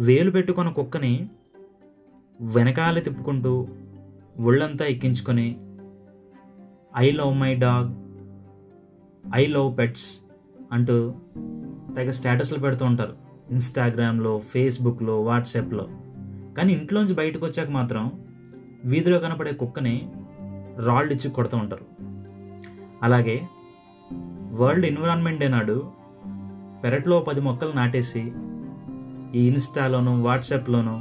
వేలు పెట్టుకున్న కుక్కని వెనకాల తిప్పుకుంటూ ఒళ్ళంతా ఎక్కించుకొని I love my dog I love pets అంటూ తెగ స్టేటస్లు పెడుతూ ఉంటారు. ఇన్స్టాగ్రామ్లో ఫేస్బుక్లో వాట్సాప్లో. కానీ ఇంట్లోంచి బయటకు వచ్చాక మాత్రం వీధిలో కనపడే కుక్కని రాళ్ళు ఇచ్చి కొడుతూ ఉంటారు. అలాగే వరల్డ్ ఎన్విరాన్మెంట్ డే నాడు పెరట్లో పది మొక్కలు నాటేసి ఈ ఇన్స్టాలోనూ వాట్సాప్లోనూ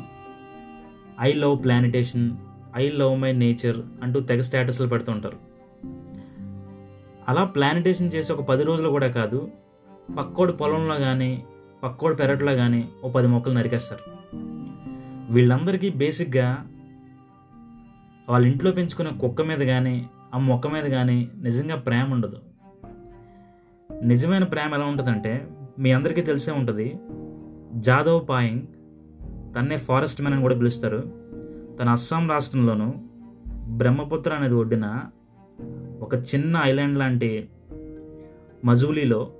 I love plantation I love my nature అంటూ తెగ స్టేటస్లు పెడుతుంటారు అలా ప్లానిటేషన్ చేసి ఒక పది రోజులు కూడా కాదు పక్కోడి పొలంలో కానీ పక్కోడి పెరట్లో కానీ ఓ పది మొక్కలు నరికేస్తారు. వీళ్ళందరికీ బేసిక్గా వాళ్ళ ఇంట్లో పెంచుకునే కుక్క మీద కానీ ఆ మొక్క మీద కానీ నిజంగా ప్రేమ ఉండదు. నిజమైన ప్రేమ ఎలా ఉంటుందంటే మీ అందరికీ తెలిసే ఉంటుంది జాదవ్ పాయింగ్ తన్నే ఫారెస్ట్ మ్యాన్ అని కూడా పిలుస్తారు. తన అస్సాం రాష్ట్రంలోను బ్రహ్మపుత్ర అనేది ఒడ్డున ఒక చిన్న ఐలాండ్ లాంటి మజూలీలో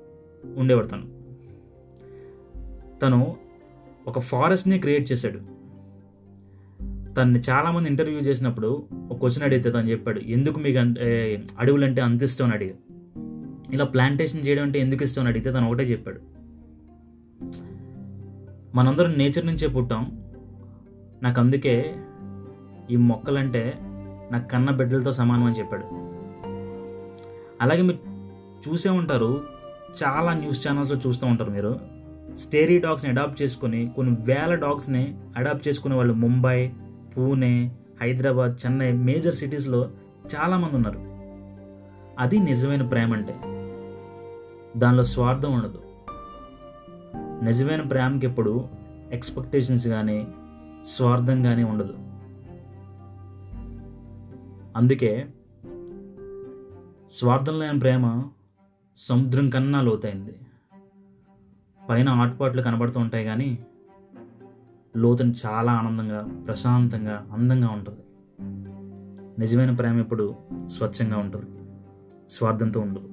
ఉండేవాడు తను. తను ఒక ఫారెస్ట్ని క్రియేట్ చేశాడు. తన్ని చాలామంది ఇంటర్వ్యూ చేసినప్పుడు ఒక క్వశ్చన్ అడిగితే తను చెప్పాడు ఎందుకు మీకు అంటే అడవులంటే అంత ఇష్టం? అని అడిగాడు. ఇలా ప్లాంటేషన్ చేయడం అంటే ఎందుకు ఇష్టం? అని అడిగితే తను ఒకటే చెప్పాడు. మనందరం నేచర్ నుంచే పుట్టాం. నాకు అందుకే ఈ మొక్కలంటే నాకు కన్న బిడ్డలతో సమానం అని చెప్పాడు. అలాగే మీరు చూసే ఉంటారు చాలా న్యూస్ ఛానల్స్లో చూస్తూ ఉంటారు మీరు. స్టేరీ డాగ్స్ని అడాప్ట్ చేసుకొని కొన్ని వేల డాగ్స్ని అడాప్ట్ చేసుకునే వాళ్ళు ముంబై పూణే హైదరాబాద్ చెన్నై మేజర్ సిటీస్లో చాలామంది ఉన్నారు. అది నిజమైన ప్రేమ అంటే దానిలో స్వార్థం ఉండదు. నిజమైన ప్రేమకి ఎప్పుడు ఎక్స్పెక్టేషన్స్ కానీ స్వార్థం కానీ ఉండదు. అందుకే స్వార్థం లేని ప్రేమ సముద్రం కన్నా లోతైంది. పైన ఆటుపాట్లు కనబడుతూ ఉంటాయి కానీ లోతుని చాలా ఆనందంగా ప్రశాంతంగా అందంగా ఉంటుంది. నిజమైన ప్రేమ ఎప్పుడు స్వచ్ఛంగా ఉంటుంది. స్వార్థంతో ఉండదు.